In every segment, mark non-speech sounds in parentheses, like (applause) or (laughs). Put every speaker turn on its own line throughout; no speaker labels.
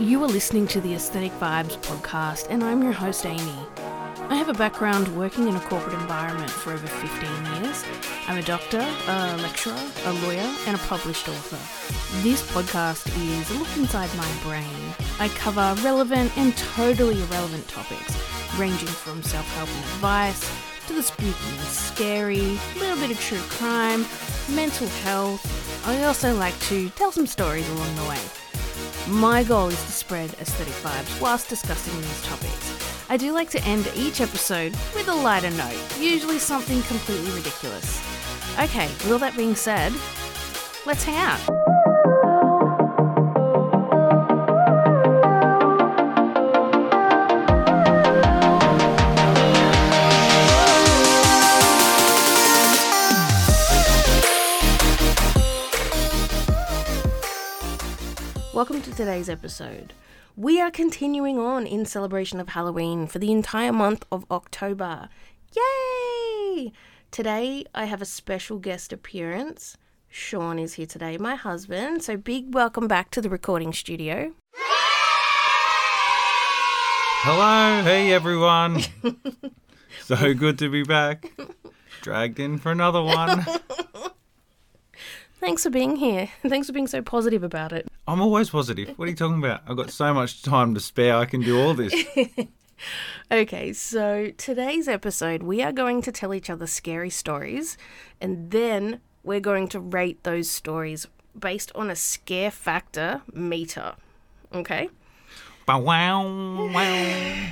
You are listening to the Aesthetic Vibes podcast, and I'm your host, Amy. I have a background working in a corporate environment for over 15 years. I'm a doctor, a lecturer, a lawyer, and a published author. This podcast is a look inside my brain. I cover relevant and totally irrelevant topics, ranging from self help and advice to the spooky and scary, a little bit of true crime, mental health. I also like to tell some stories along the way. My goal is to spread aesthetic vibes whilst discussing these topics. I do like to end each episode with a lighter note, usually something completely ridiculous. Okay, with all that being said, let's hang out. Today's episode. We are continuing on in celebration of Halloween for the entire month of October. Yay! Today I have a special guest appearance. Shaun is here today, my husband. So big welcome back to the recording studio.
Hello, hey everyone. (laughs) so good to be back. Dragged in for another one. (laughs)
Thanks for being here. (laughs) Thanks for being so positive about it.
I'm always positive. What are you talking about? I've got so much time to spare. I can do all this. (laughs)
Okay, so today's episode, we are going to tell each other scary stories, and then we're going to rate those stories based on a scare factor meter. Okay?
Bow wow (laughs) wow.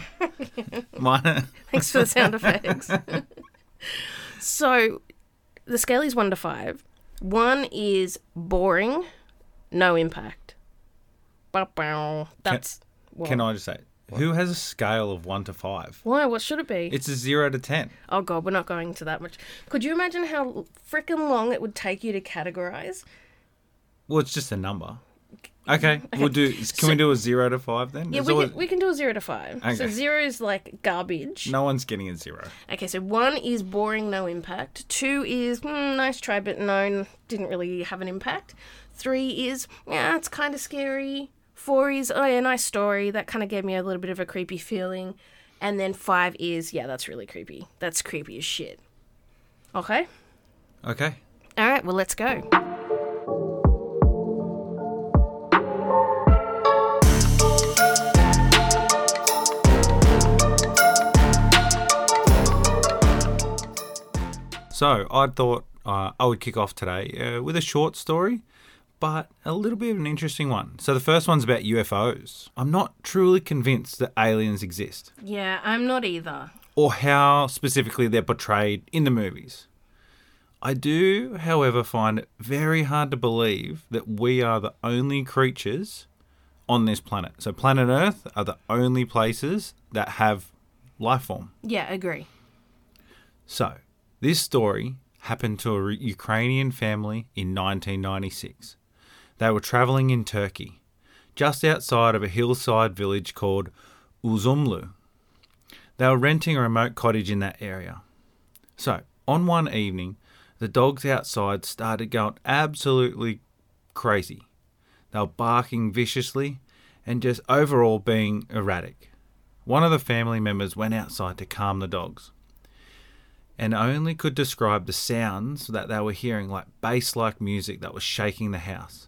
Mine-
Thanks for the sound effects. so, the scale is 1 to 5. 1 is boring, no impact. Bow, bow. That's. what?
Can I just say, who has a scale of one to five?
Why? What should it be?
It's a zero to ten.
Oh god, we're not going to that much. Could you imagine how freaking long it would take you to categorize?
Well, it's just a number. Okay, (laughs) we'll do. Can we do a zero to five then?
Yeah,
There's
we
always-
can, we can do a zero to five. So zero is like garbage.
No one's getting a zero.
Okay, so one is boring, no impact. Two is hmm, nice try, but no, didn't really have an impact. Three is yeah, it's kind of scary. Four is oh yeah, nice story. That kind of gave me a little bit of a creepy feeling. And then five is yeah, that's really creepy. That's creepy as shit. Okay.
Okay.
All right. Well, let's go.
So I thought uh, I would kick off today uh, with a short story, but a little bit of an interesting one. So the first one's about UFOs. I'm not truly convinced that aliens exist,
Yeah, I'm not either.
or how specifically they're portrayed in the movies. I do, however, find it very hard to believe that we are the only creatures on this planet. So planet Earth are the only places that have life form.
Yeah, agree.
So, this story happened to a Ukrainian family in 1996. They were traveling in Turkey, just outside of a hillside village called Uzumlu. They were renting a remote cottage in that area. So, on one evening, the dogs outside started going absolutely crazy. They were barking viciously and just overall being erratic. One of the family members went outside to calm the dogs and only could describe the sounds that they were hearing like bass like music that was shaking the house.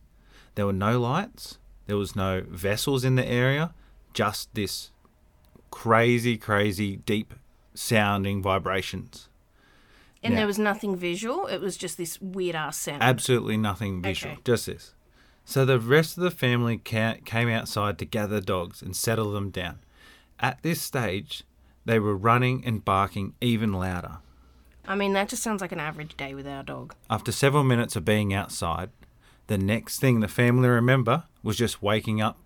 There were no lights, there was no vessels in the area, just this crazy, crazy, deep sounding vibrations.
And
Yeah.
there was nothing visual. It was just this weird ass sound.
Absolutely nothing visual,
Okay.
just this. So the rest of the family came outside to gather dogs and settle them down. At this stage, they were running and barking even louder.
I mean, that just sounds like an average day with our dog.
After several minutes of being outside, the next thing the family remember was just waking up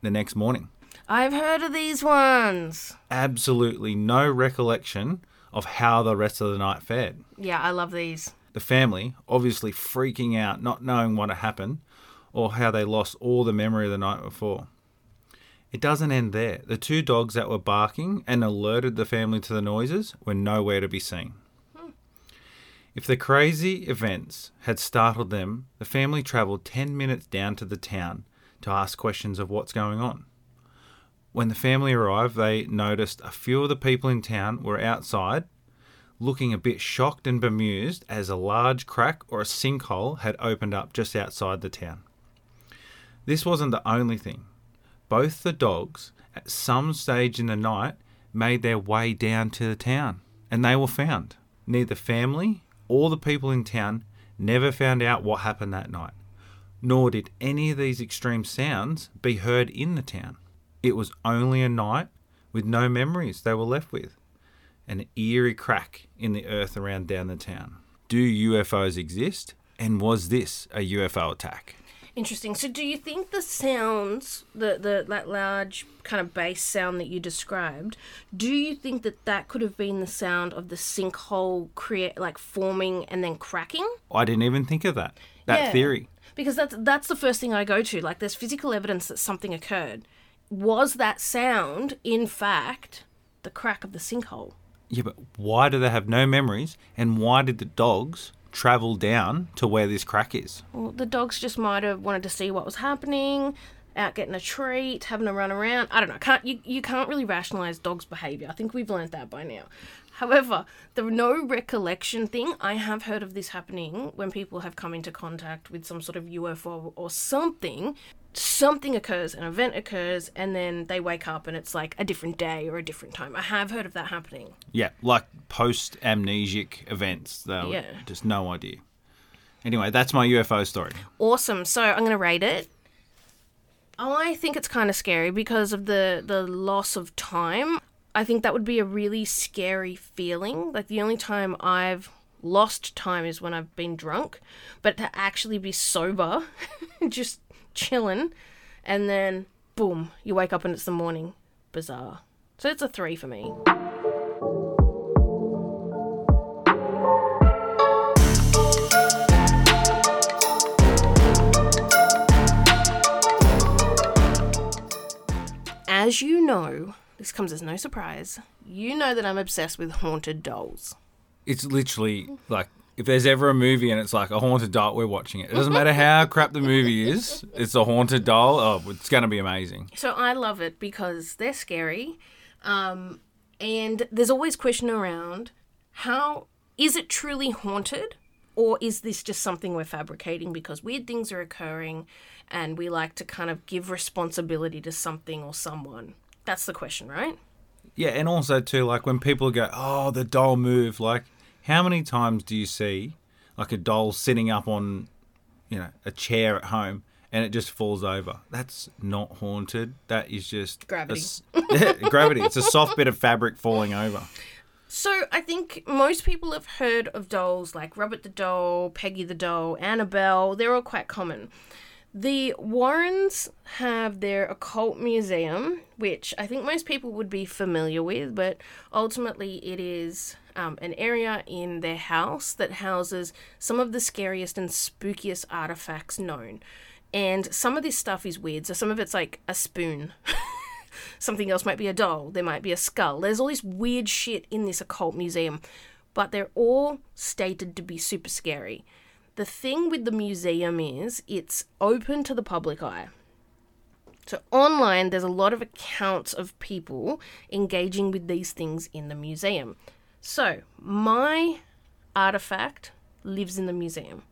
the next morning.
I've heard of these ones.
Absolutely no recollection of how the rest of the night fared.
Yeah, I love these.
The family, obviously freaking out, not knowing what had happened or how they lost all the memory of the night before. It doesn't end there. The two dogs that were barking and alerted the family to the noises were nowhere to be seen. If the crazy events had startled them, the family travelled 10 minutes down to the town to ask questions of what's going on. When the family arrived, they noticed a few of the people in town were outside, looking a bit shocked and bemused as a large crack or a sinkhole had opened up just outside the town. This wasn't the only thing. Both the dogs, at some stage in the night, made their way down to the town, and they were found. Neither family or the people in town never found out what happened that night, nor did any of these extreme sounds be heard in the town. It was only a night with no memories they were left with, an eerie crack in the earth around down the town. Do UFOs exist? And was this a UFO attack?
Interesting. So, do you think the sounds, the the that large kind of bass sound that you described, do you think that that could have been the sound of the sinkhole create like forming and then cracking?
I didn't even think of that. That
Yeah.
theory.
Because that's that's the first thing I go to. Like, there's physical evidence that something occurred. Was that sound, in fact, the crack of the sinkhole?
Yeah, but why do they have no memories? And why did the dogs travel down to where this crack is?
Well, the dogs just might have wanted to see what was happening, out getting a treat, having a run around. I don't know. Can't you? You can't really rationalize dogs' behavior. I think we've learned that by now. However, the no recollection thing, I have heard of this happening when people have come into contact with some sort of UFO or something. Something occurs, an event occurs, and then they wake up and it's like a different day or a different time. I have heard of that happening.
Yeah, like post amnesic events. Were
Yeah.
just no idea. Anyway, that's my UFO story.
awesome. So I'm going to rate it. I think it's kind of scary because of the the loss of time. I think that would be a really scary feeling. Like the only time I've lost time is when I've been drunk, but to actually be sober, (laughs) just chilling, and then boom, you wake up and it's the morning. Bizarre. So it's a 3 for me. As you know, this comes as no surprise. You know that I'm obsessed with haunted dolls.
It's literally like if there's ever a movie and it's like a haunted doll, we're watching it. It doesn't matter how (laughs) crap the movie is. It's a haunted doll. Oh, it's going to be amazing.
So I love it because they're scary. Um, and there's always question around how is it truly haunted or is this just something we're fabricating because weird things are occurring and we like to kind of give responsibility to something or someone? That's the question, right?
Yeah, and also too, like when people go, "Oh, the doll moved," like how many times do you see like a doll sitting up on, you know, a chair at home and it just falls over? That's not haunted. That is just
Gravity.
s- yeah, (laughs) gravity. It's a soft bit of fabric falling over.
So I think most people have heard of dolls like Robert the Doll, Peggy the Doll, Annabelle. They're all quite common. The Warrens have their occult museum, which I think most people would be familiar with, but ultimately it is um, an area in their house that houses some of the scariest and spookiest artifacts known. And some of this stuff is weird. So some of it's like a spoon. (laughs) Something else might be a doll. There might be a skull. There's all this weird shit in this occult museum, but they're all stated to be super scary. The thing with the museum is it's open to the public eye. So online, there's a lot of accounts of people engaging with these things in the museum. So my artifact lives in the museum,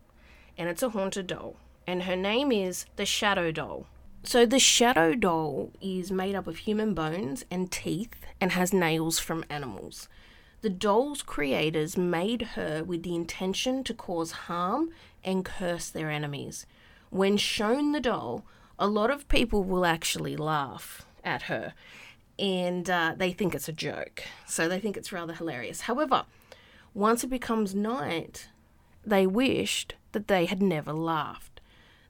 and it's a haunted doll, and her name is the Shadow Doll. So the Shadow Doll is made up of human bones and teeth and has nails from animals. The doll's creators made her with the intention to cause harm and curse their enemies. When shown the doll, a lot of people will actually laugh at her and uh, they think it's a joke. So they think it's rather hilarious. However, once it becomes night, they wished that they had never laughed.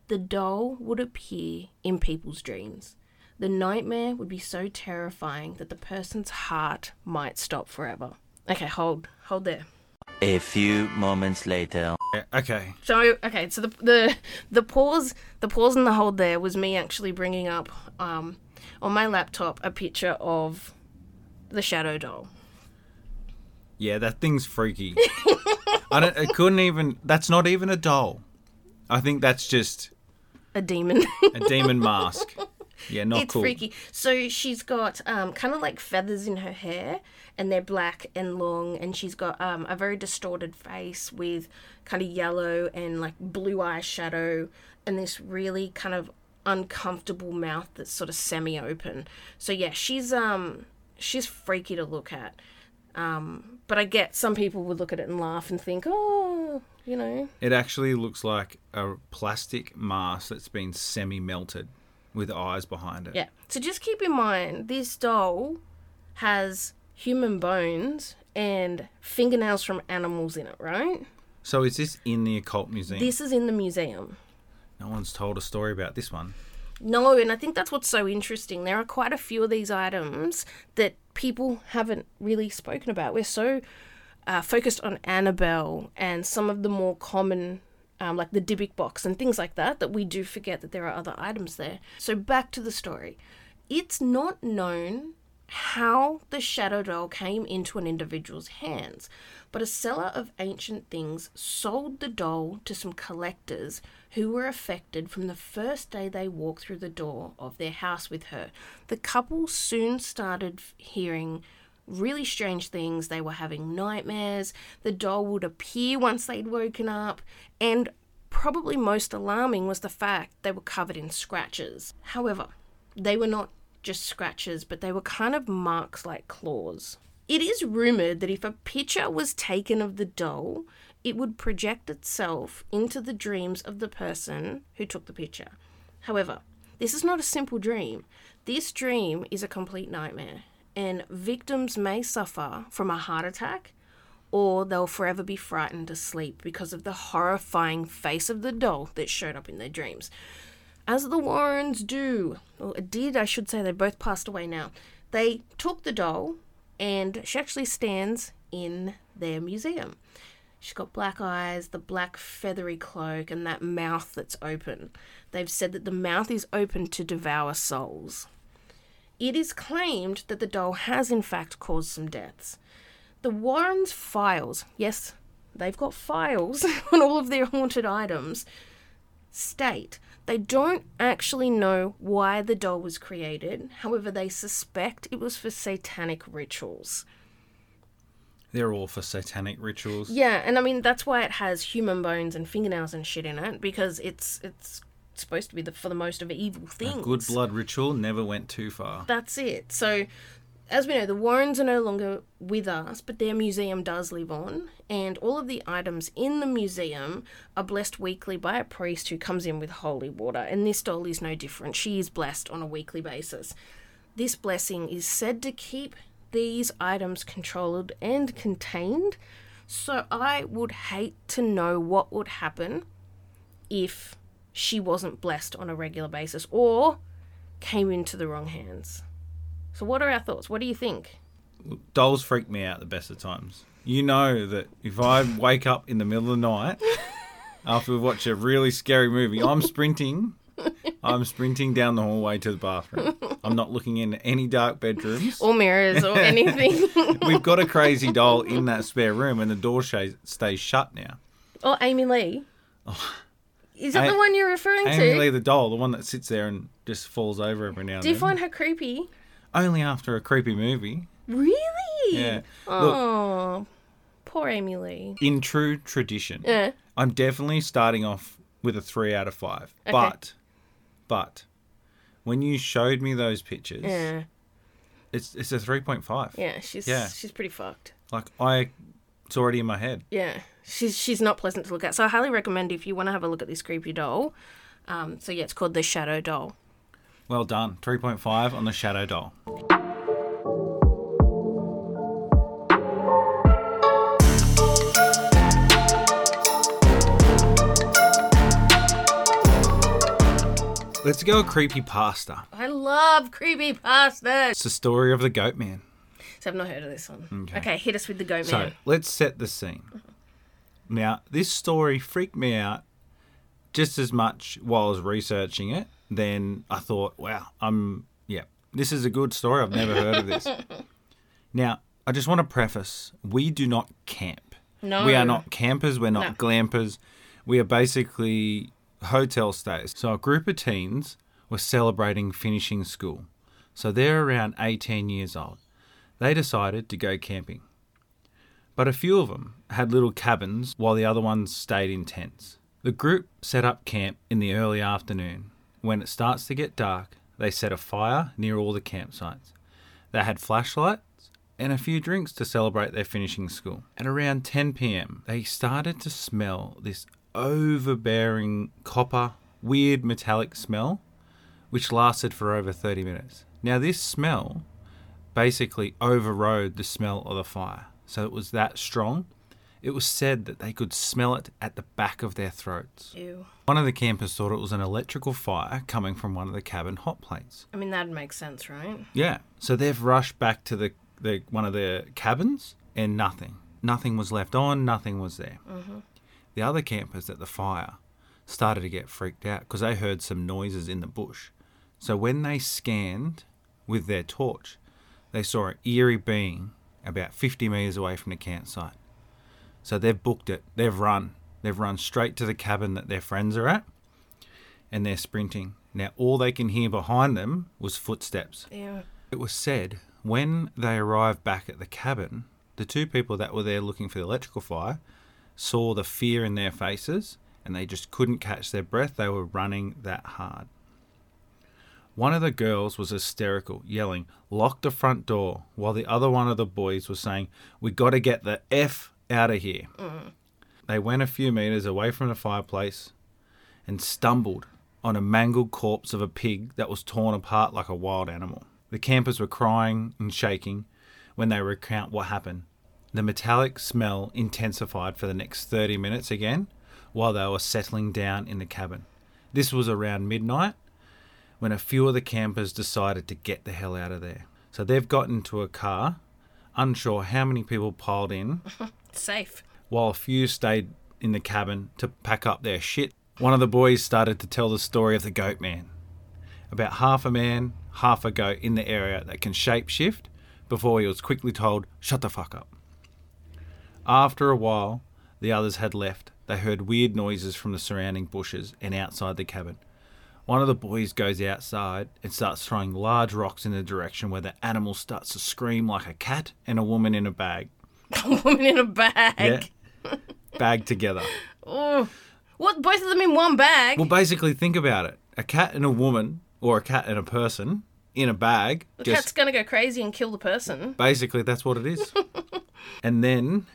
The doll would appear in people's dreams. The nightmare would be so terrifying that the person's heart might stop forever. Okay, hold, hold there.
A few moments later.
Yeah, okay.
So okay, so the the the pause the pause and the hold there was me actually bringing up um on my laptop a picture of the shadow doll.
Yeah, that thing's freaky. I don't. It couldn't even. That's not even a doll. I think that's just
a demon.
A demon mask. Yeah, not
it's
cool.
freaky. So she's got um, kind of like feathers in her hair, and they're black and long, and she's got um, a very distorted face with kind of yellow and like blue eye shadow, and this really kind of uncomfortable mouth that's sort of semi-open. So yeah, she's um she's freaky to look at. Um, but I get some people would look at it and laugh and think, oh, you know,
It actually looks like a plastic mask that's been semi melted with eyes behind it.
Yeah. So just keep in mind this doll has human bones and fingernails from animals in it, right?
So is this in the occult museum?
This is in the museum.
No one's told a story about this one.
No, and I think that's what's so interesting. There are quite a few of these items that people haven't really spoken about. We're so uh, focused on Annabelle and some of the more common, um, like the Dybbuk box and things like that, that we do forget that there are other items there. So back to the story. It's not known how the shadow doll came into an individual's hands, but a seller of ancient things sold the doll to some collectors who were affected from the first day they walked through the door of their house with her. The couple soon started hearing really strange things. They were having nightmares. The doll would appear once they'd woken up, and probably most alarming was the fact they were covered in scratches. However, they were not just scratches, but they were kind of marks like claws. It is rumoured that if a picture was taken of the doll, it would project itself into the dreams of the person who took the picture. However, this is not a simple dream. This dream is a complete nightmare, and victims may suffer from a heart attack or they'll forever be frightened to sleep because of the horrifying face of the doll that showed up in their dreams as the Warrens do, or did, I should say, they both passed away now. They took the doll, and she actually stands in their museum. She's got black eyes, the black feathery cloak, and that mouth that's open. They've said that the mouth is open to devour souls. It is claimed that the doll has, in fact, caused some deaths. The Warrens' files, yes, they've got files (laughs) on all of their haunted items, state they don't actually know why the doll was created. However, they suspect it was for satanic rituals.
They're all for satanic rituals.
Yeah, and I mean that's why it has human bones and fingernails and shit in it because it's it's supposed to be the for the most of evil things.
A good blood ritual never went too far.
That's it. So, as we know, the Warrens are no longer with us, but their museum does live on, and all of the items in the museum are blessed weekly by a priest who comes in with holy water, and this doll is no different. She is blessed on a weekly basis. This blessing is said to keep these items controlled and contained, so I would hate to know what would happen if she wasn't blessed on a regular basis or came into the wrong hands. So, what are our thoughts? What do you think?
Dolls freak me out the best of times. You know that if I wake up in the middle of the night (laughs) after we watch a really scary movie, I'm sprinting. I'm sprinting down the hallway to the bathroom. I'm not looking in any dark bedrooms.
Or mirrors or anything. (laughs)
We've got a crazy doll in that spare room, and the door sh- stays shut now.
or Amy Lee. (laughs) Is that
A-
the one you're referring
Amy
to?
Lee, the doll, the one that sits there and just falls over every now and
do you
then.
find her creepy?
Only after a creepy movie.
Really?
Yeah. Oh, Look,
Oh, poor Amy Lee.
in true tradition,
Yeah.
I'm definitely starting off with a three out of five. Okay. But, but, when you showed me those pictures,
Yeah.
it's it's a three point five.
Yeah. She's
Yeah.
she's pretty fucked.
Like I, it's already in my head.
Yeah. She's she's not pleasant to look at. So I highly recommend if you want to have a look at this creepy doll. Um, so yeah, it's called the Shadow Doll.
Well done. Three point five on the shadow doll. Let's go a creepy pasta.
I love creepy pastas.
It's the story of the goat man.
So I've not heard of this one.
Okay.
Okay, hit us with the goat
So
man.
let's set the scene. Now, this story freaked me out just as much while I was researching it. Then I thought, wow, I'm, yeah, this is a good story. I've never heard of this. (laughs) Now, I just want to preface we do not camp.
No.
We are not campers. We're not
No.
glampers. We are basically hotel stays. So a group of teens were celebrating finishing school. So they're around 18 years old. They decided to go camping. But a few of them had little cabins while the other ones stayed in tents. The group set up camp in the early afternoon. When it starts to get dark, they set a fire near all the campsites. They had flashlights and a few drinks to celebrate their finishing school. At around 10 pm, they started to smell this overbearing copper, weird metallic smell, which lasted for over 30 minutes. Now, this smell basically overrode the smell of the fire. So it was that strong. It was said that they could smell it at the back of their throats.
Ew.
One of the campers thought it was an electrical fire coming from one of the cabin hot plates.
I mean, that'd make sense, right?
Yeah. So they've rushed back to the, the one of the cabins and nothing. Nothing was left on, nothing was there. Mm-hmm. The other campers at the fire started to get freaked out because they heard some noises in the bush. So when they scanned with their torch, they saw an eerie being about 50 metres away from the campsite. So they've booked it. They've run. They've run straight to the cabin that their friends are at and they're sprinting. Now, all they can hear behind them was footsteps.
Ew.
It was said when they arrived back at the cabin, the two people that were there looking for the electrical fire saw the fear in their faces and they just couldn't catch their breath. They were running that hard. One of the girls was hysterical, yelling, Lock the front door, while the other one of the boys was saying, We got to get the F out of here. Mm. They went a few meters away from the fireplace and stumbled on a mangled corpse of a pig that was torn apart like a wild animal. The campers were crying and shaking when they recount what happened. The metallic smell intensified for the next 30 minutes again while they were settling down in the cabin. This was around midnight when a few of the campers decided to get the hell out of there. So they've gotten into a car, unsure how many people piled in, (laughs)
Safe.
while a few stayed in the cabin to pack up their shit. One of the boys started to tell the story of the goat man. About half a man, half a goat in the area that can shapeshift before he was quickly told, shut the fuck up. After a while, the others had left. They heard weird noises from the surrounding bushes and outside the cabin. One of the boys goes outside and starts throwing large rocks in the direction where the animal starts to scream like a cat and a woman in a bag. (laughs)
A woman in a bag.
Yeah. Bagged together. (laughs)
Oh. What? Both of them in one bag?
Well, basically, think about it. A cat and a woman, or a cat and a person, in a bag.
the
Just
cat's gonna go crazy and kill the person.
basically, that's what it is. (laughs) and then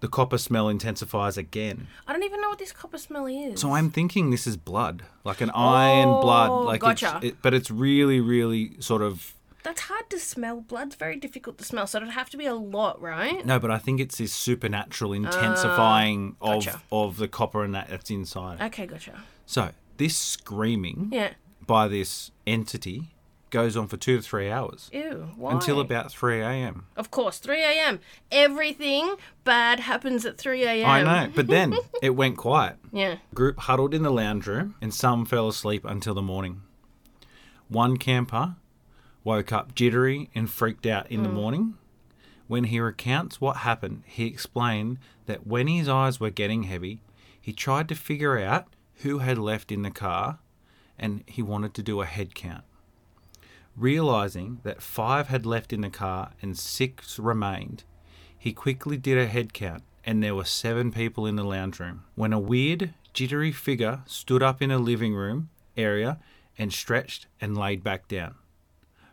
the copper smell intensifies again.
I don't even know what this copper smell is.
So I'm thinking this is blood, like an iron
Oh,
blood. Like
gotcha.
it's, it, but it's really, really sort of
That's hard to smell. Blood's very difficult to smell, so it'd have to be a lot, right?
no. But I think it's this supernatural intensifying
Ah, gotcha.
of of the copper and that that's inside.
Okay, gotcha.
So this screaming
Yeah.
by this entity goes on for two to three hours.
Ew. Why?
until about 3 a.m.
Of course, 3 a.m. Everything bad happens at 3 a.m.
I know, but then (laughs) it went quiet.
Yeah.
Group huddled in the lounge room and some fell asleep until the morning. One camper woke up jittery and freaked out in the mm. morning. When he recounts what happened, he explained that when his eyes were getting heavy, he tried to figure out who had left in the car and he wanted to do a head count. Realizing that five had left in the car and six remained, he quickly did a head count and there were seven people in the lounge room. When a weird, jittery figure stood up in a living room area and stretched and laid back down.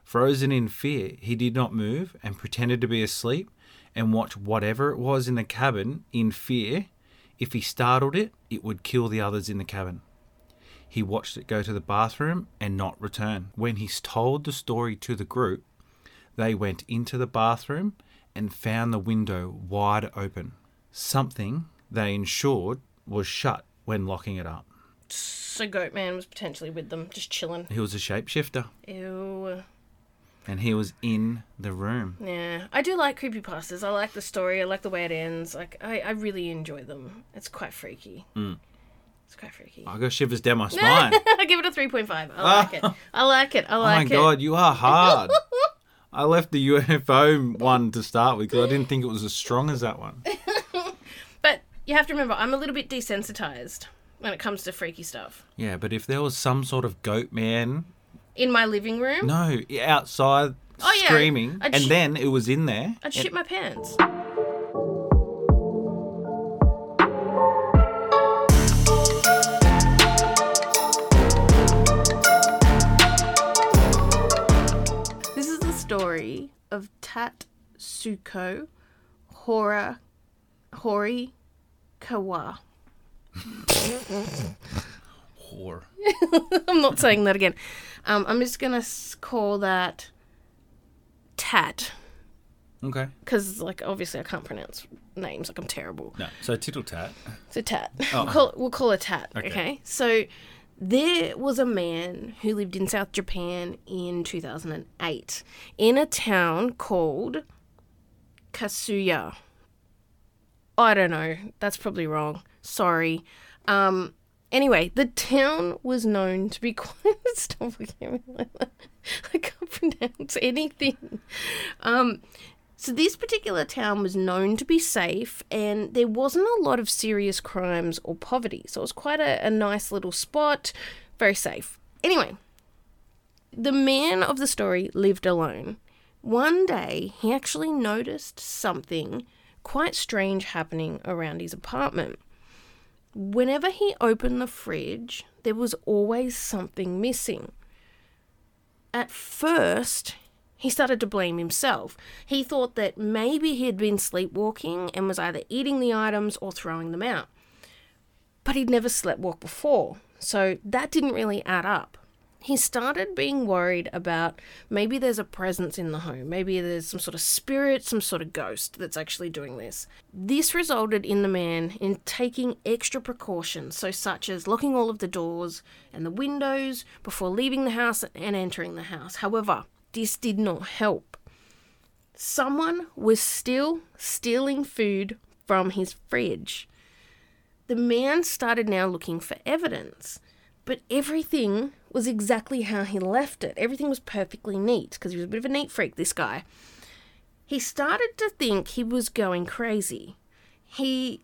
Frozen in fear, he did not move and pretended to be asleep and watched whatever it was in the cabin in fear. If he startled it, it would kill the others in the cabin. He watched it go to the bathroom and not return. When he's told the story to the group, they went into the bathroom and found the window wide open. Something they ensured was shut when locking it up.
So Goatman was potentially with them, just chilling.
He was a shapeshifter
Ew.
and he was in the room.
Yeah. I do like creepypastas. I like the story. I like the way it ends. Like, I, I really enjoy them. It's quite freaky. Mm. It's quite freaky.
I got shivers down my (laughs) spine.
I give it a 3.5. I like it. I (laughs) like it. I
oh
like it.
oh my god, you are hard. (laughs) I left the UFO one to start with because I didn't think it was as strong as that one.
But you have to remember, I'm a little bit desensitized when it comes to freaky stuff.
Yeah, but if there was some sort of goat man,
In my living room,
no, outside
Oh, yeah.
screaming,
I'd
and
sh-
then it was in there.
I'd shit my pants. Story of Tat Suko Hora Hori Kawa.
Whore. (laughs)
I'm not saying that again. Um, I'm just gonna call that Tat
Okay.
because, like, obviously I can't pronounce names. Like, I'm terrible.
No. So tittle tat.
So Tat. We'll, call, we'll call her Tat.
Okay.
Okay. So there was a man who lived in South Japan in 2008 in a town called Kasuya. I don't know. That's probably wrong. Sorry. Um. Anyway, the town was known to be (laughs) quite. Stop. I can't pronounce anything. Um. So this particular town was known to be safe, and there wasn't a lot of serious crimes or poverty. So it was quite a, a nice little spot, very safe. Anyway, the man of the story lived alone. One day, he actually noticed something quite strange happening around his apartment. Whenever he opened the fridge, there was always something missing. At first, he started to blame himself. He thought that maybe he had been sleepwalking and was either eating the items or throwing them out. But he'd never sleptwalked before, so that didn't really add up. He started being worried about maybe there's a presence in the home, maybe there's some sort of spirit, some sort of ghost that's actually doing this. This resulted in the man in taking extra precautions, so such as locking all of the doors and the windows before leaving the house and entering the house. However, this did not help. Someone was still stealing food from his fridge. The man started now looking for evidence, but everything was exactly how he left it. Everything was perfectly neat because he was a bit of a neat freak, this guy. He started to think he was going crazy. He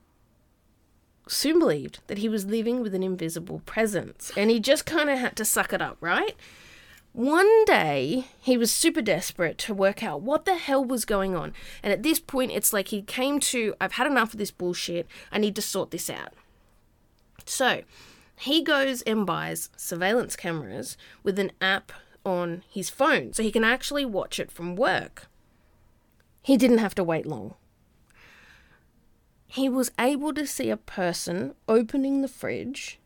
soon believed that he was living with an invisible presence, and he just kind of had to suck it up, right? One day, he was super desperate to work out what the hell was going on. And at this point, it's like he came to, I've had enough of this bullshit. I need to sort this out. So, he goes and buys surveillance cameras with an app on his phone so he can actually watch it from work. He didn't have to wait long. He was able to see a person opening the fridge,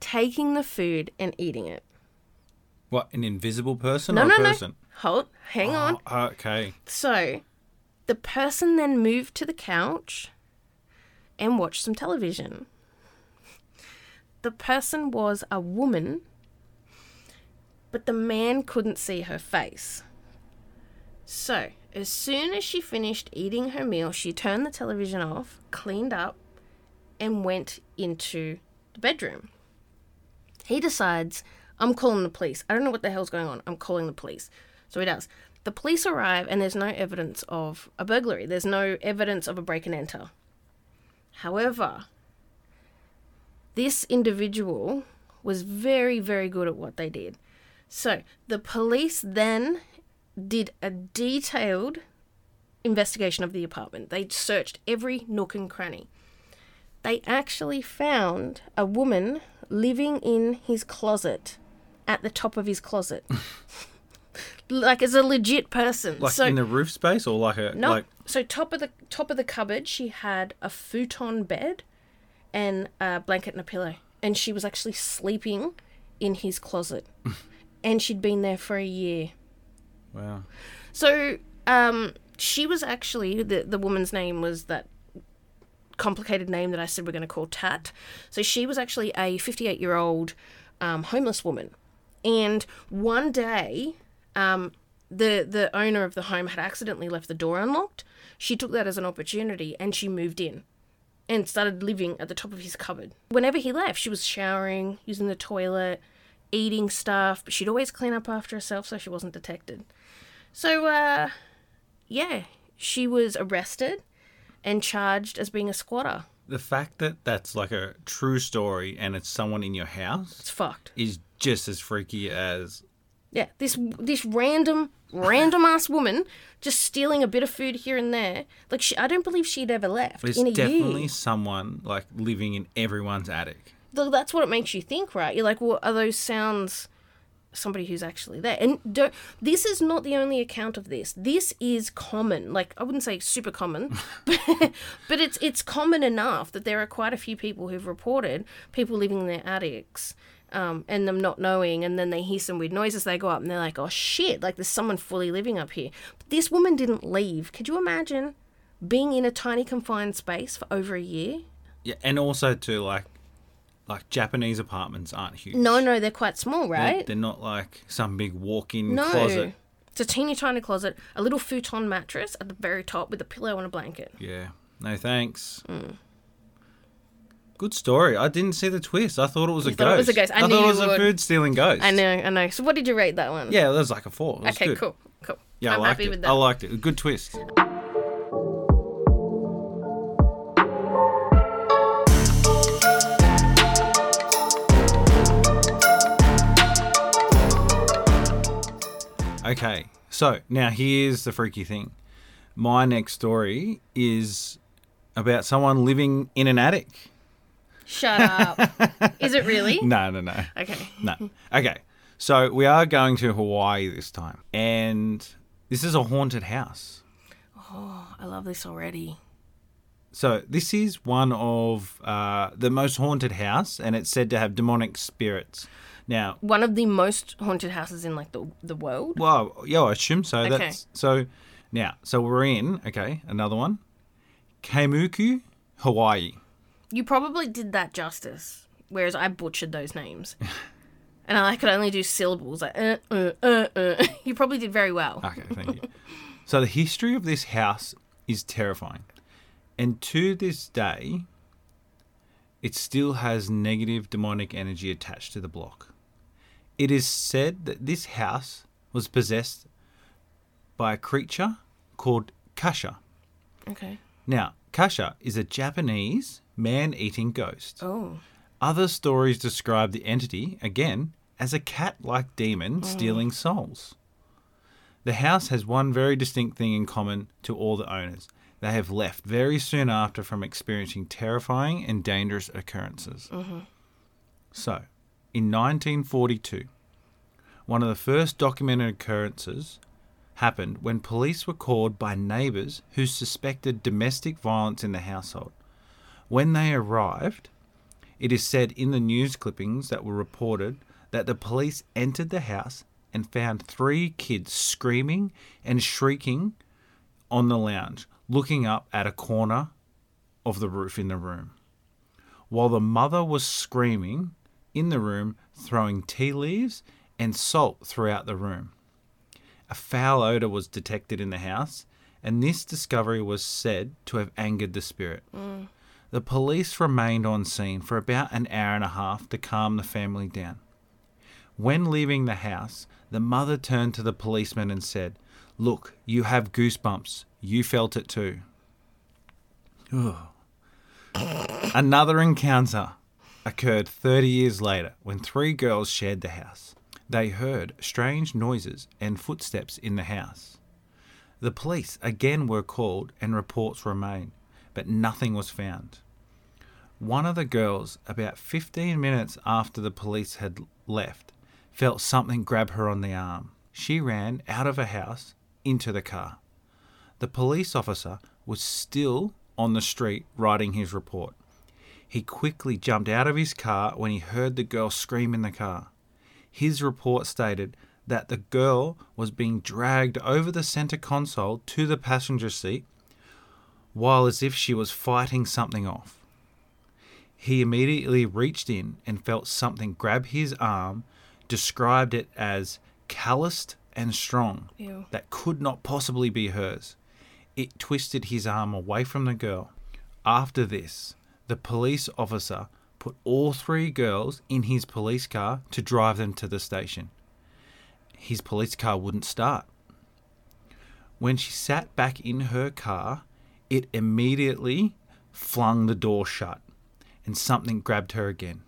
taking the food, and eating it.
What? An invisible person
No,
or
no,
a
no.
person?
Hold, hang on.
Oh, okay.
So, the person then moved to the couch and watched some television. The person was a woman, but the man couldn't see her face. So, as soon as she finished eating her meal, she turned the television off, cleaned up, and went into the bedroom. He decides, I'm calling the police. I don't know what the hell's going on. I'm calling the police. So he does. The police arrive, and there's no evidence of a burglary. There's no evidence of a break and enter. However, this individual was very, very good at what they did. So the police then did a detailed investigation of the apartment. They searched every nook and cranny. They actually found a woman living in his closet at the top of his closet. (laughs) like as a legit person.
Like
so
in the roof space or like a
no,
like
so top of the top of the cupboard, she had a futon bed and a blanket and a pillow, and she was actually sleeping in his closet, (laughs) and she'd been there for a year.
wow.
So, um, she was actually the the woman's name was that complicated name that I said we're going to call Tat. So she was actually a 58 year old um, homeless woman, and one day, um, the the owner of the home had accidentally left the door unlocked. She took that as an opportunity and she moved in. And started living at the top of his cupboard. Whenever he left, she was showering, using the toilet, eating stuff, but she'd always clean up after herself so she wasn't detected. So, uh, yeah, she was arrested and charged as being a squatter.
The fact that that's like a true story and it's someone in your house
It's fucked.
is just as freaky as
Yeah, this this random random ass (laughs) woman just stealing a bit of food here and there. Like she, I don't believe she'd ever left
there's
in a
definitely
year.
someone like living in everyone's attic.
Though that's what it makes you think, right? You're like, well, are those sounds somebody who's actually there? And don't. This is not the only account of this. This is common. Like I wouldn't say super common, (laughs) but, but it's it's common enough that there are quite a few people who've reported people living in their attics. Um, and them not knowing, and then they hear some weird noises. They go up and they're like, "Oh shit! Like there's someone fully living up here." But this woman didn't leave. Could you imagine being in a tiny confined space for over a year?
Yeah, and also too like like Japanese apartments aren't huge.
No, no, they're quite small,
They're-
right?
They're, not like some big walk-in
No.
closet.
It's a teeny tiny closet, a little futon mattress at the very top with a pillow and a blanket.
Yeah. No thanks.
Mm.
Good story. I didn't see the twist. I thought it was a
You
ghost.
thought it was a ghost. I knew
thought it was a food stealing ghost.
I know, I know. So what did you rate that one?
Yeah, that was like a four. It was
Okay,
good.
cool, cool.
Yeah,
I'm
I liked
happy
it.
with that.
I liked it. A good twist. Okay, so now here's the freaky thing. My next story is about someone living in an attic.
Shut up. (laughs) Is it really?
No, no, no.
Okay.
No. Okay. So we are going to Hawaii this time. And this is a haunted house.
Oh, I love this already.
So this is one of uh, the most haunted house, and it's said to have demonic spirits. Now,
One of the most haunted houses in like the the world.
well, yeah, I assume so.
Okay.
That's so. Now, so we're in. Okay, another one. Kaimuku, Hawaii.
You probably did that justice, whereas I butchered those names. (laughs) And I could only do syllables like uh, uh, uh, uh. (laughs) You probably did very well.
Okay, thank you. (laughs) so the history of this house is terrifying. And to this day, it still has negative demonic energy attached to the block. It is said that this house was possessed by a creature called Kasha.
Okay.
Now, Kasha is a Japanese man eating ghost.
Oh.
Other stories describe the entity, again, as a cat like demon hmm. stealing souls. The house has one very distinct thing in common to all the owners. They have left very soon after from experiencing terrifying and dangerous occurrences. Mm-hmm. So, in 1942, one of the first documented occurrences happened when police were called by neighbours who suspected domestic violence in the household. When they arrived, it is said in the news clippings that were reported that the police entered the house and found three kids screaming and shrieking on the lounge, looking up at a corner of the roof in the room. While the mother was screaming in the room, throwing tea leaves and salt throughout the room. A foul odour was detected in the house, and this discovery was said to have angered the spirit. Mm. The police remained on scene for about an hour and a half to calm the family down. When leaving the house, the mother turned to the policeman and said, Look, you have goosebumps. You felt it too. (sighs) Another encounter occurred 30 years later when three girls shared the house. They heard strange noises and footsteps in the house. The police again were called and reports were made, but nothing was found. One of the girls, about 15 minutes after the police had left, felt something grab her on the arm. She ran out of a house into the car. The police officer was still on the street writing his report. He quickly jumped out of his car when he heard the girl scream in the car. His report stated that the girl was being dragged over the center console to the passenger seat while as if she was fighting something off. He immediately reached in and felt something grab his arm, described it as calloused and strong,
Ew.
that could not possibly be hers. It twisted his arm away from the girl. After this, the police officer put all three girls in his police car to drive them to the station. His police car wouldn't start. When she sat back in her car, it immediately flung the door shut, and something grabbed her again.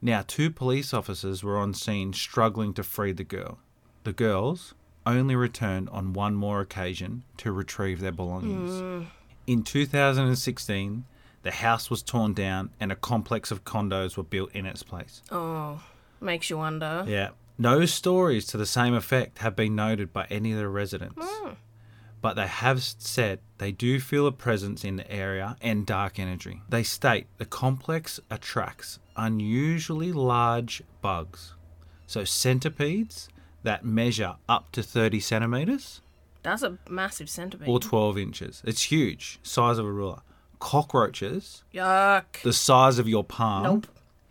Now, two police officers were on scene struggling to free the girl. The girls only returned on one more occasion to retrieve their belongings. In 2016, the house was torn down and a complex of condos were built in its place.
Oh, makes you wonder.
Yeah. No stories to the same effect have been noted by any of the residents. Hmm. But they have said they do feel a presence in the area and dark energy. They state the complex attracts unusually large bugs. So centipedes that measure up to 30 centimeters
That's a massive centipede.
or 12 inches. It's huge, size of a ruler. Cockroaches
Yuck.
the size of your palm.
Nope.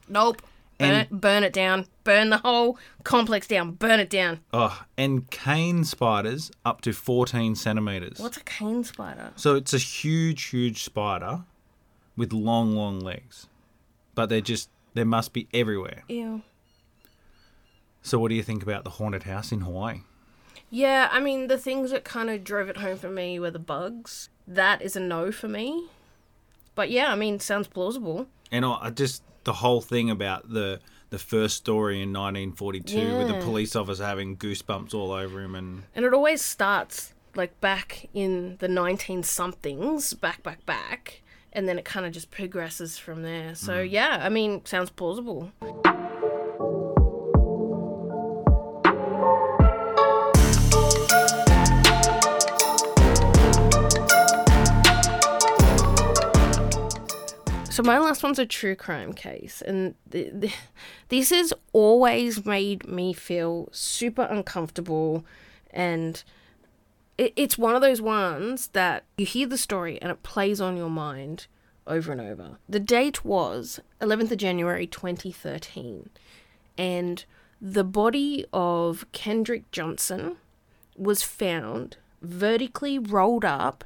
Nope. Burn
And-
it, burn it down. Burn the whole complex down. Burn it down.
Oh, and cane spiders up to 14 centimeters.
What's a cane spider?
So it's a huge, huge spider with long, long legs. But they're just, they must be everywhere.
Ew.
So what do you think about the haunted house in Hawaii?
Yeah, I mean, the things that kind of drove it home for me were the bugs. That is a no for me. But yeah, I mean, sounds plausible.
And I I just, the whole thing about the the first story in 1942 with the police officer having goosebumps all over him and
And it always starts like back in the 19 somethings, back, back, back. And then it kind of just progresses from there. So mm. yeah, I mean, sounds plausible. So my last one's a true crime case, and th- th- this has always made me feel super uncomfortable, and it- it's one of those ones that you hear the story and it plays on your mind over and over. The date was 11th of January 2013, and the body of Kendrick Johnson was found vertically rolled up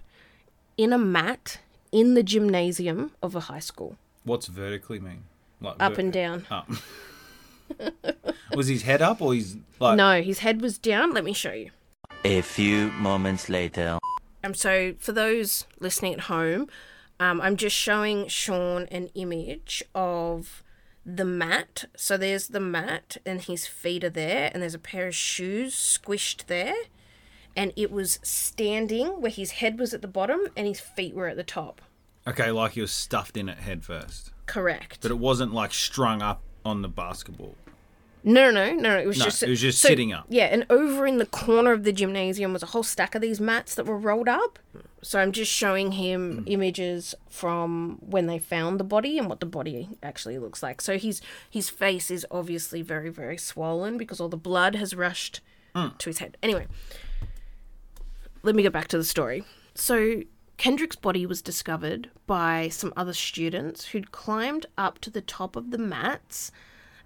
in a mat in the gymnasium of a high school,
what's vertically mean? Like
up
ver-
and down.
Up. (laughs) Was his head up or his like
No, his head was down. Let me show you.
A few moments later.
Um, so for those listening at home, um, I'm just showing Shaun an image of the mat. So there's the mat, and his feet are there, and there's a pair of shoes squished there, and it was standing where his head was at the bottom and his feet were at the top.
Okay, like he was stuffed in it head first.
Correct.
But it wasn't like strung up on the basketball.
No, no, no, no. It was
No,
just
it was just sitting up.
Yeah, and over in the corner of the gymnasium was a whole stack of these mats that were rolled up. So I'm just showing him mm. images from when they found the body and what the body actually looks like. So his his face is obviously very very swollen because all the blood has rushed hmm. to his head. Anyway, let me get back to the story. So Kendrick's body was discovered by some other students who'd climbed up to the top of the mats.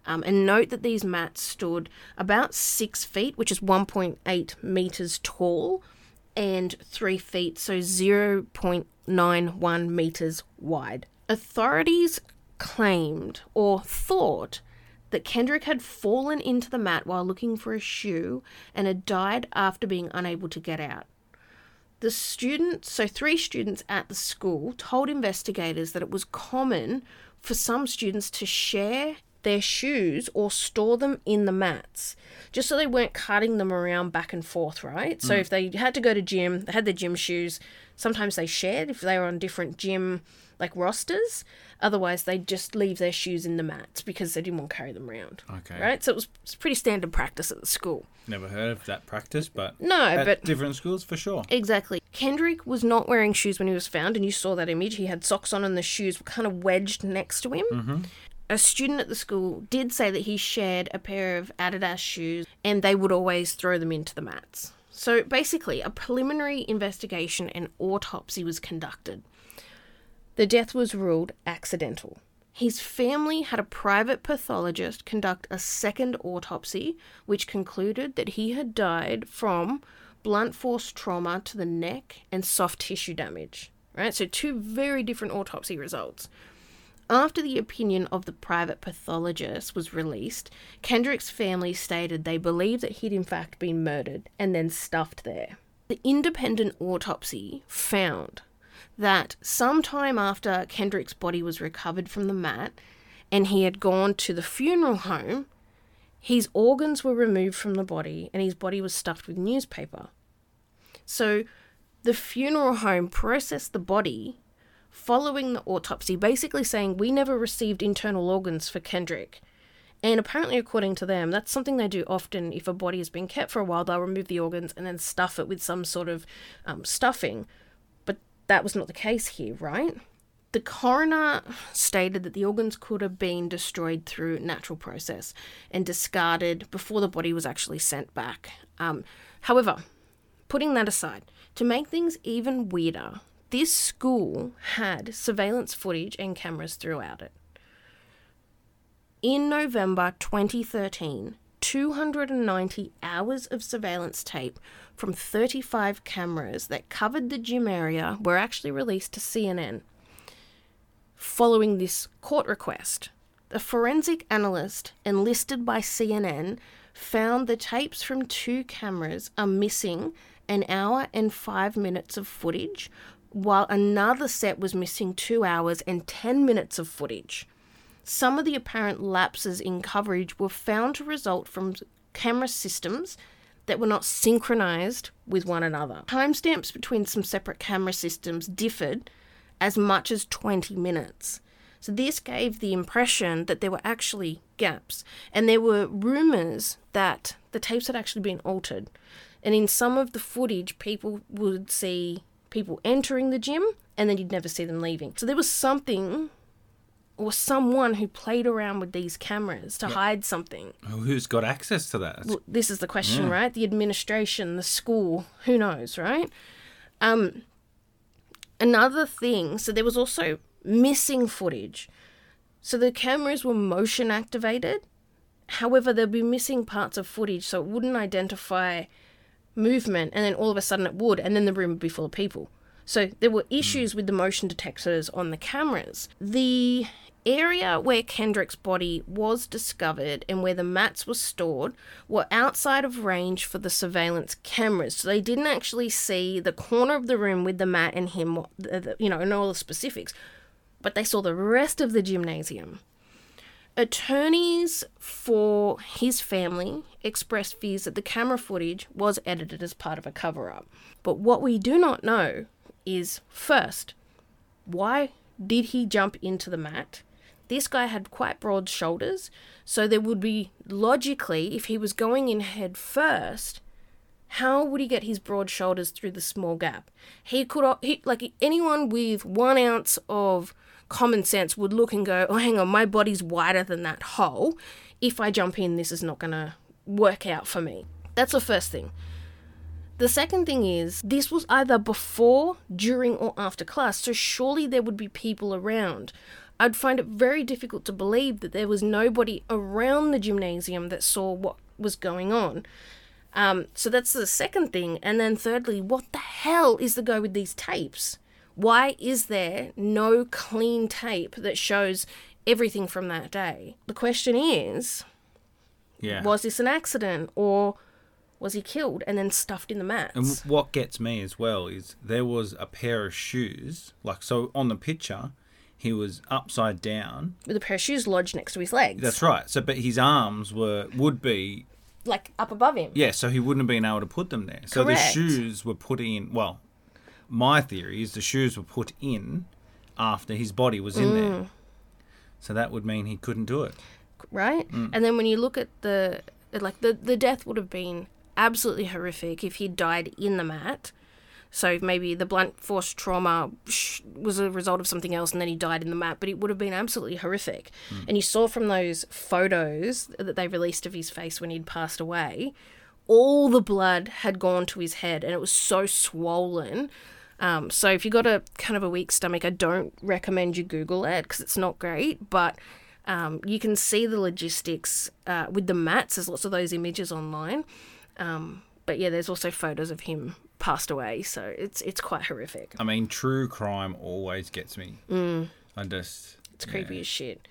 Um, and note that these mats stood about six feet, which is 1.8 meters tall, and three feet, so 0.91 meters wide. Authorities claimed or thought that Kendrick had fallen into the mat while looking for a shoe and had died after being unable to get out. The students, so three students at the school, told investigators that it was common for some students to share their shoes or store them in the mats just so they weren't carting them around back and forth, right? So hmm. if they had to go to gym, they had their gym shoes. Sometimes they shared if they were on different gym like rosters. Otherwise, they'd just leave their shoes in the mats because they didn't want to carry them around.
Okay.
Right? So it was, it was pretty standard practice at the school.
Never heard of that practice, but
No,
at
but
different schools for sure.
Exactly. Kendrick was not wearing shoes when he was found, and you saw that image. He had socks on, and the shoes were kind of wedged next to him. Mm-hmm. A student at the school did say that he shared a pair of Adidas shoes, and they would always throw them into the mats. So basically, a preliminary investigation and autopsy was conducted. The death was ruled accidental. His family had a private pathologist conduct a second autopsy, which concluded that he had died from blunt force trauma to the neck and soft tissue damage. Right? So, two very different autopsy results. After the opinion of the private pathologist was released, Kendrick's family stated they believed that he'd in fact been murdered and then stuffed there. The independent autopsy found that sometime after Kendrick's body was recovered from the mat and he had gone to the funeral home, his organs were removed from the body and his body was stuffed with newspaper. So the funeral home processed the body following the autopsy, basically saying, We never received internal organs for Kendrick. And apparently, according to them, that's something they do often. If a body has been kept for a while, they'll remove the organs and then stuff it with some sort of um, stuffing. That was not the case here, right? The coroner stated that the organs could have been destroyed through natural process and discarded before the body was actually sent back. Um, however, putting that aside, to make things even weirder, this school had surveillance footage and cameras throughout it. In November 2013, 290 hours of surveillance tape from 35 cameras that covered the gym area were actually released to CNN. Following this court request, a forensic analyst enlisted by CNN found the tapes from two cameras are missing an hour and five minutes of footage while another set was missing two hours and 10 minutes of footage. Some of the apparent lapses in coverage were found to result from camera systems that were not synchronized with one another. Timestamps between some separate camera systems differed as much as 20 minutes. So, this gave the impression that there were actually gaps, and there were rumors that the tapes had actually been altered. And in some of the footage, people would see people entering the gym and then you'd never see them leaving. So there was something or someone who played around with these cameras to hide something.
Well, Who's got access to that?
Well, this is the question,
Yeah.
right? The administration, the school, who knows, right? Um, another thing, so there was also missing footage. So the cameras were motion activated. However, there'd be missing parts of footage, so it wouldn't identify movement, and then all of a sudden it would, and then the room would be full of people. So there were hmm. issues with the motion detectors on the cameras. The area where Kendrick's body was discovered and where the mats were stored were outside of range for the surveillance cameras. So they didn't actually see the corner of the room with the mat and him, uh, the- you know, and all the specifics, but they saw the rest of the gymnasium. Attorneys for his family expressed fears that the camera footage was edited as part of a cover up. But what we do not know is first, why did he jump into the mat? This guy had quite broad shoulders, so there would be logically, if he was going in head first, how would he get his broad shoulders through the small gap? He could, he, like anyone with one ounce of common sense would look and go, oh, hang on, my body's wider than that hole. If I jump in, this is not going to work out for me. That's the first thing. The second thing is, this was either before, during, or after class, so surely there would be people around. I'd find it very difficult to believe that there was nobody around the gymnasium that saw what was going on. Um, so that's the second thing. And then thirdly, what the hell is the go with these tapes? Why is there no clean tape that shows everything from that day? The question is,
Yeah.
was this an accident or was he killed and then stuffed in the mats?
And what gets me as well is there was a pair of shoes, like so on the picture, he was upside down.
with a pair of shoes lodged next to his legs.
That's right. So, but his arms were would be
like up above him.
yeah. So he wouldn't have been able to put them there. So
Correct.
the shoes were put in. Well, my theory is the shoes were put in after his body was in
Mm.
there. So that would mean he couldn't do it.
right?
Mm.
And then when you look at the like the the death would have been absolutely horrific if he died in the mat. So maybe the blunt force trauma was a result of something else, and then he died in the mat. But it would have been absolutely horrific.
Mm.
And you saw from those photos that they released of his face when he'd passed away, all the blood had gone to his head, and it was so swollen. Um, so if you've got a kind of a weak stomach, I don't recommend you Google it because it's not great. But um, you can see the logistics uh, with the mats. There's lots of those images online. Um, but yeah, there's also photos of him passed away. So it's it's quite horrific.
I mean, true crime always gets me. Mm. I just
It's creepy as shit.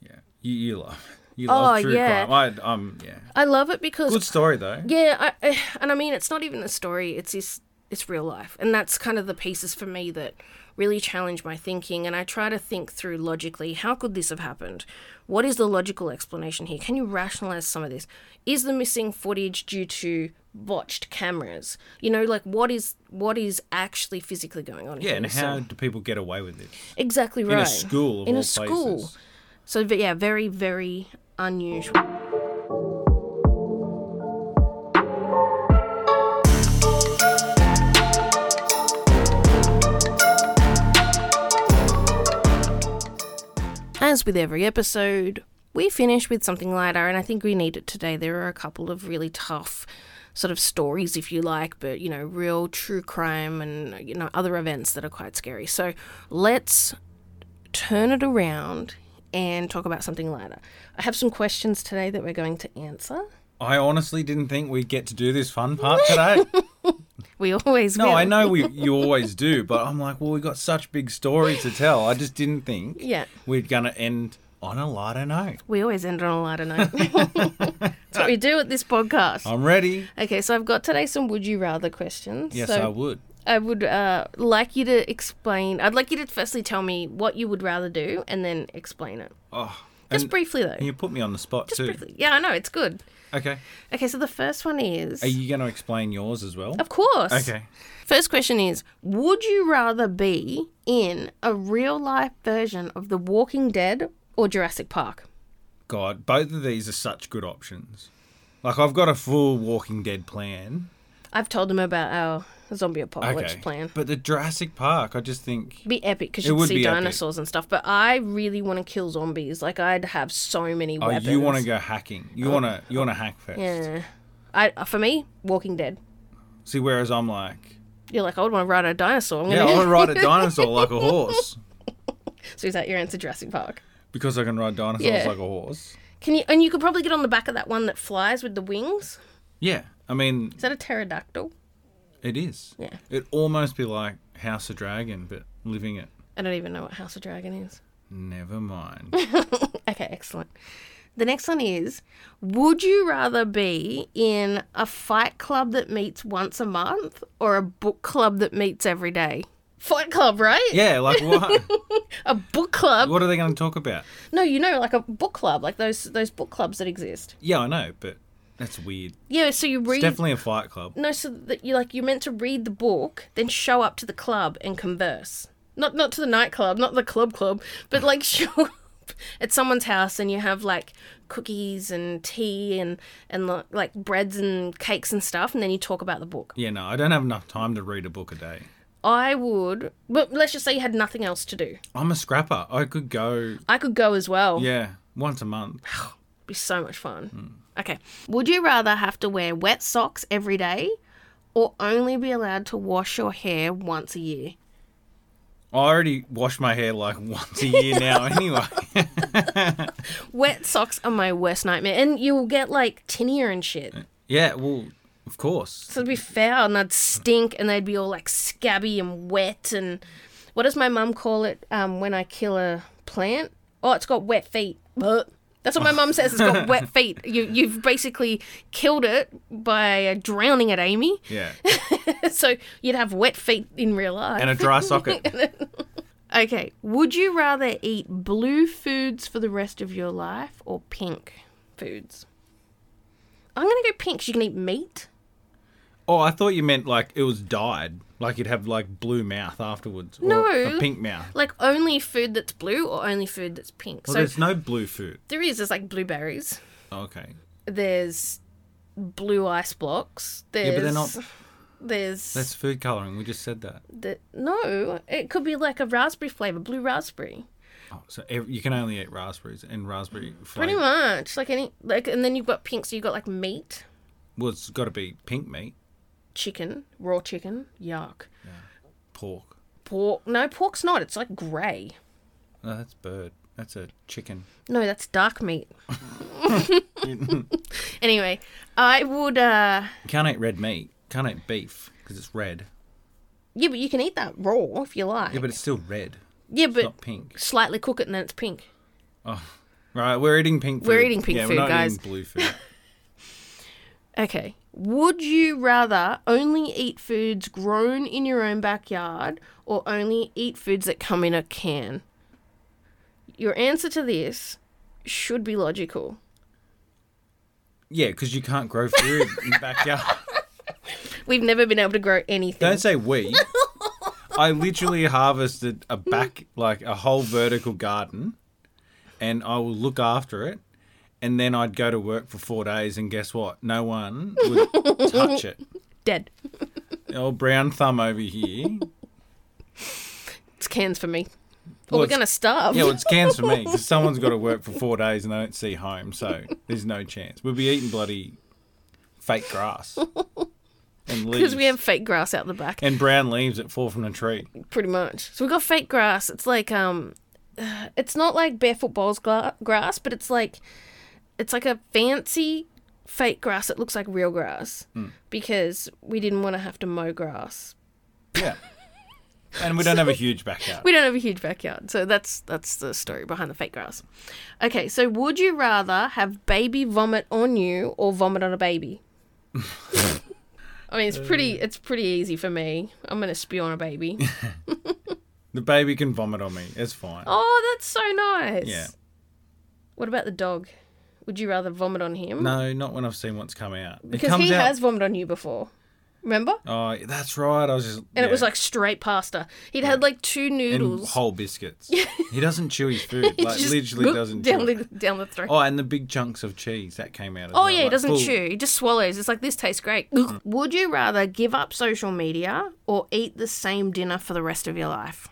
yeah. You, you love you
Oh,
love true
yeah.
crime. I, um yeah.
I love it because
Good story though.
Yeah, I, I- (sighs) and I mean, it's not even a story. It's this. it's real life. And that's kind of the pieces for me that really challenge my thinking. And I try to think through logically how could this have happened? What is the logical explanation here? Can you rationalize some of this? Is the missing footage due to botched cameras? You know, like what is what is actually physically going on
Yeah,
here?
and
So-
how do people get away with this?
exactly right
In a school
in a school.
places.
So yeah, very very unusual. As with every episode, we finish with something lighter, and I think we need it today. There are a couple of really tough sort of stories, if you like, but you know, real true crime and you know, other events that are quite scary. So let's turn it around and talk about something lighter. I have some questions today that we're going to answer.
I honestly didn't think we'd get to do this fun part today. (laughs)
We always
no,
will.
I know we you always do, but I'm like, well, we got such big stories to tell. I just didn't think
Yeah,
we're gonna end on a lighter note.
we always end on a lighter note. (laughs) That's what we do at this podcast.
I'm ready.
Okay, so I've got today some would you rather questions.
Yes,
so
I would.
I would uh, like you to explain. I'd like you to firstly tell me what you would rather do, and then explain it.
Oh,
Just briefly though.
you put me on the spot
Just
too.
briefly. Yeah, I know it's good.
Okay.
Okay, so the first one is.
Are you going to explain yours as well?
Of course.
Okay.
First question is Would you rather be in a real life version of The Walking Dead or Jurassic Park?
God, both of these are such good options. Like I've got a full Walking Dead plan.
I've told them about our zombie apocalypse
Okay.
plan.
But the Jurassic Park, I just think
Be epic because you'd
would
see
be epic.
dinosaurs and stuff. But I really want to kill zombies. Like I'd have so many
Oh,
weapons.
you want to go hacking. You want to you want to hack first.
Yeah. I for me, Walking Dead.
See whereas I'm like,
You're like I would want to ride a dinosaur. I'm
yeah, I
gonna-
want to ride a (laughs) dinosaur like a horse
so is that your answer, Jurassic Park?
because I can ride dinosaurs
Yeah.
like a horse.
Can you? And you could probably get on the back of that one that flies with the wings.
Yeah. I mean,
Is that a pterodactyl?
it is.
Yeah.
It'd almost be like House of Dragon but living it.
I don't even know what House of Dragon is.
Never mind. (laughs)
Okay, excellent. The next one is Would you rather be in a fight club that meets once a month or a book club that meets every day? Fight club, right?
yeah, like (laughs) what?
A book club?
what are they going to talk about?
No, you know, like a book club, like those those book clubs that exist.
Yeah, I know, but that's weird.
Yeah, so you
It's
read.
definitely a fight club.
no, so that you like you're meant to read the book, then show up to the club and converse. Not not to the nightclub, not the club club, but like (laughs) show up at someone's house and you have like cookies and tea and and like breads and cakes and stuff, and then you talk about the book.
Yeah, no, I don't have enough time to read a book a day.
I would, but let's just say you had nothing else to do.
I'm a scrapper. I could go,
I could go as well.
yeah, once a month. (sighs)
be so much fun. Hmm. Okay. Would you rather have to wear wet socks every day or only be allowed to wash your hair once a year?
I already wash my hair like (laughs) once a year now (laughs) anyway.
Wet socks are my worst nightmare. And you'll get like tinea and shit.
yeah, well, of course.
So it'd be foul and they'd stink and they'd be all like scabby and wet. And what does my mum call it um, when I kill a plant? Oh, it's got wet feet. But that's what my mum says. It's got (laughs) wet feet. You, you've basically killed it by drowning it, Amy.
Yeah. (laughs)
so you'd have wet feet in real life.
And a dry (laughs) socket.
Okay, would you rather eat blue foods for the rest of your life or pink foods? I'm gonna go pink you can eat meat.
Oh, I thought you meant like it was dyed. Like you'd have like blue mouth afterwards. Or
No.
A pink mouth.
Like only food that's blue or only food that's pink.
Well,
so
there's no blue food.
there is. There's like blueberries.
Oh, okay.
There's blue ice blocks. There's
but they're not-
There's
That's food colouring. We just said that.
the, no. It could be like a raspberry flavor, blue raspberry.
Oh, so ev- you can only eat raspberries and raspberry
Pretty much like any like, and then you've got pink. So you've got like meat,
Well, it's got to be pink meat,
chicken, raw chicken. Yuck.
pork.
Pork. No, pork's not. It's like grey.
No, that's bird. That's a chicken.
No, that's dark meat. (laughs) (laughs) anyway, I would. uh
You can't eat red meat. Can't eat beef because it's red.
Yeah, but you can eat that raw if you like.
Yeah, but it's still red.
Yeah,
It's
but
not pink.
slightly cook it and then it's pink.
Oh, right, we're eating pink food.
We're eating pink
yeah,
food,
we're not
guys.
Eating blue food. (laughs)
Okay. Would you rather only eat foods grown in your own backyard or only eat foods that come in a can? Your answer to this should be logical.
Yeah, because you can't grow food in the backyard. (laughs)
We've never been able to grow anything.
Don't say we. I literally harvested a back, like a whole vertical garden, and I will look after it. And then I'd go to work for four days, and guess what? No one would (laughs) touch it.
Dead.
Old brown thumb over here.
It's cans for me.
Well,
we're going to starve.
Yeah, well, it's cans for me because (laughs) someone's got to work for four days and they don't see home, so there's no chance. We'll be eating bloody fake grass (laughs) and leaves
Because we have fake grass out the back.
and brown leaves that fall from the tree.
pretty much. So we've got fake grass. It's like um, (sighs) it's not like barefoot balls grass, but it's like it's like a fancy fake grass that looks like real grass hmm. because we didn't want to have to mow grass.
Yeah, (laughs) and we don't have a huge backyard.
We don't have a huge backyard, so that's that's the story behind the fake grass. Okay, so would you rather have baby vomit on you or vomit on a baby? I mean, it's pretty uh. it's pretty easy for me. I'm gonna spew on a baby. (laughs)
The baby can vomit on me. It's fine.
Oh, that's so nice.
Yeah.
What about the dog? Would you rather vomit on him?
No, not when I've seen what's come out.
Because he
out.
has vomited on you before. Remember?
Oh, that's right. I was just.
And it was like straight pasta. He'd had like two
and
noodles.
whole biscuits. he doesn't chew his (laughs) food.
He
Like literally doesn't
down
chew.
the down the throat.
Oh, and the big chunks of cheese that came out.
Oh
well,
yeah, he doesn't
full-
chew. He just swallows. It's like this tastes great. Mm. (laughs) Would you rather give up social media or eat the same dinner for the rest of your life?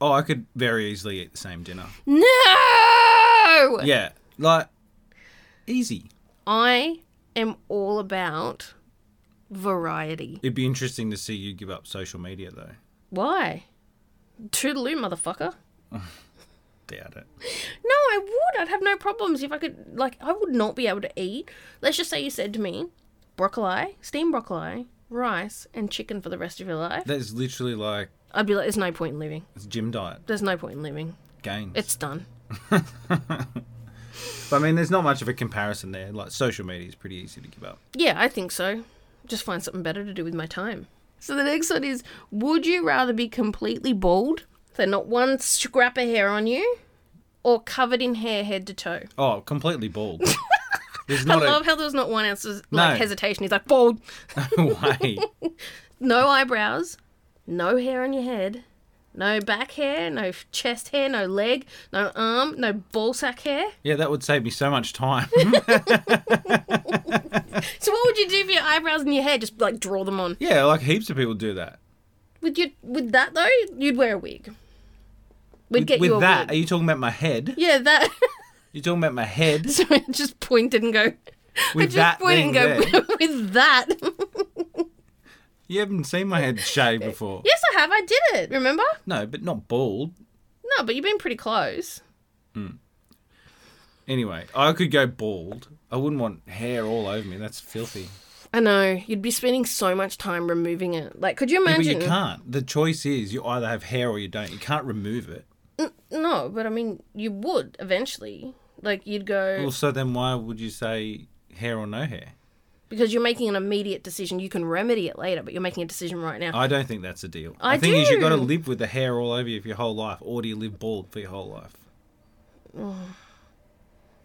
Oh, I could very easily eat the same dinner.
No.
Yeah, like easy.
I am all about variety.
It'd be interesting to see you give up social media, though.
Why? Toodaloo, motherfucker. (laughs)
Doubt it.
No, I would. I'd have no problems if I could. Like, I would not be able to eat. Let's just say you said to me, broccoli, steamed broccoli, rice, and chicken for the rest of your life.
That's literally like
I'd be like, there's no point in living.
it's gym diet
There's no point in living.
gains.
It's done. (laughs)
But I mean, there's not much of a comparison there. Like social media is pretty easy to give up.
Yeah, I think so. Just find something better to do with my time. So the next one is Would you rather be completely bald, so not one scrap of hair on you, or covered in hair head to toe?
Oh, completely bald. (laughs) There's
I
not
love how there was not one ounce of like,
No.
hesitation. He's like, bald. (laughs)
a way. (laughs)
No eyebrows, no hair on your head, no back hair, no chest hair, no leg, no arm, no ball sack hair.
Yeah, that would save me so much time. (laughs) (laughs)
So what would you do for your eyebrows and your hair? Just like draw them on.
yeah, like heaps of people do that.
With your with that though, you'd wear a wig. We'd
With,
get
with
you a
that, are you talking about my head?
Yeah, that. (laughs)
You're talking about my head?
so I just pointed and go. I just
that
and go
there,
with that.
You haven't seen my head shaved before.
yes, I have. I did it. Remember?
No, but not bald.
No, but you've been pretty close. Hmm.
Anyway, I could go bald. I wouldn't want hair all over me. That's filthy.
I know. You'd be spending so much time removing it. Like, could you
Yeah, but you can't. The choice is you either have hair or you don't. You can't remove it.
No, but I mean, you would eventually. Like, you'd go
Well, so then why would you say hair or no hair?
Because you're making an immediate decision. You can remedy it later, but you're making a decision right now.
I don't think that's a deal.
I
think is you got to live with the hair all over you for your whole life, or do you live bald for your whole life? (sighs)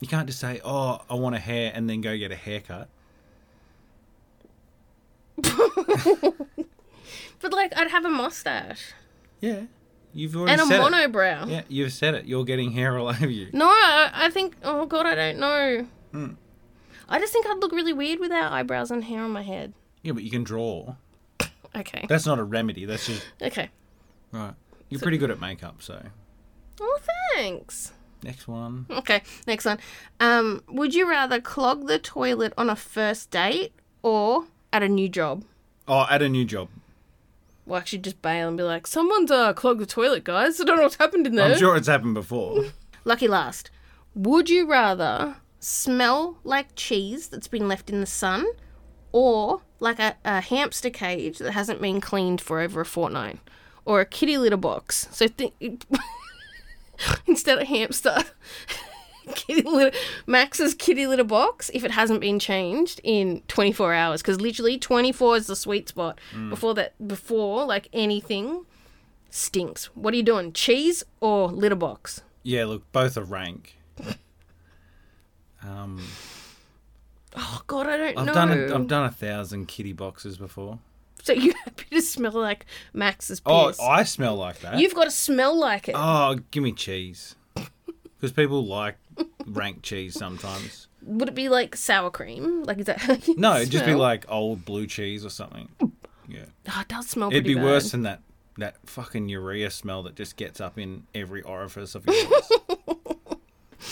You can't just say, "Oh, I want a hair," and then go get a haircut. (laughs)
but like, I'd have a mustache
Yeah, you've already
and a
said it.
monobrow.
Yeah, you've said it. You're getting hair all (laughs) over you.
No, I, I think. Oh God, I don't know.
Hmm.
I just think I'd look really weird without eyebrows and hair on my head.
Yeah, but you can draw.
Okay.
That's not a remedy. That's just
Okay.
right. You're pretty good at makeup, so
Oh, thanks.
next one.
Okay, next one. Um, would you rather clog the toilet on a first date or at a new job?
Oh, at a new job.
Well, actually, just bail and be like, "Someone's uh, clogged the toilet, guys. I don't know what's happened in there."
I'm sure it's happened before. (laughs)
Lucky last. Would you rather smell like cheese that's been left in the sun, or like a, a hamster cage that hasn't been cleaned for over a fortnight, or a kitty litter box? So think (laughs) instead of hamster, (laughs) kitty litter, Max's kitty litter box if it hasn't been changed in 24 hours because literally 24 is the sweet spot. Mm. Before that, before like anything stinks. What are you doing? Cheese or litter box?
Yeah, look, both are rank. Um,
Oh God, I don't
I've
know.
done a, I've done a thousand kitty boxes before.
So you (laughs) happy to smell like Max's
Oh. I smell like that.
You've got to smell like it.
Oh, give me cheese. Because people like rank cheese sometimes.
Would it be like sour cream? Like is that?
No, it'd just be like old blue cheese or something. Yeah.
Oh, it does smell.
It'd be
bad.
worse than that that fucking urea smell that just gets up in every orifice of yours. (laughs)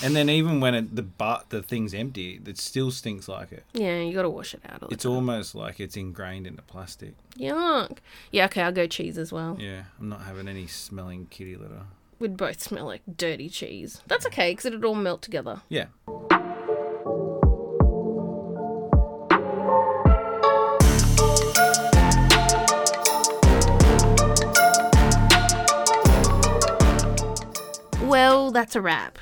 and then even when it, the but the thing's empty, it still stinks like it.
Yeah, you got to wash it out. All
It's almost like it's ingrained into plastic.
Yuck. Yeah, okay, I'll go cheese as well.
Yeah, I'm not having any smelling kitty litter.
We'd both smell like dirty cheese. That's okay, because it'd all melt together.
Yeah.
Well, that's a wrap.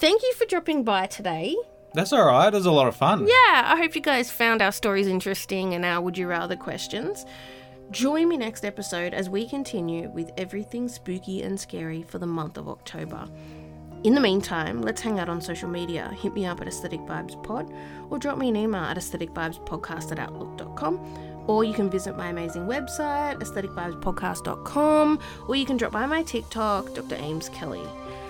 Thank you for dropping by today.
That's all right. It was a lot of fun.
Yeah, I hope you guys found our stories interesting and our would you rather questions. Join me next episode as we continue with everything spooky and scary for the month of October. In the meantime, let's hang out on social media. Hit me up at Aesthetic Vibes Pod or drop me an email at aestheticvibespodcast at outlook.com. Or you can visit my amazing website, aestheticvibespodcast.com, or you can drop by my TikTok, Dr. Ames Kelly.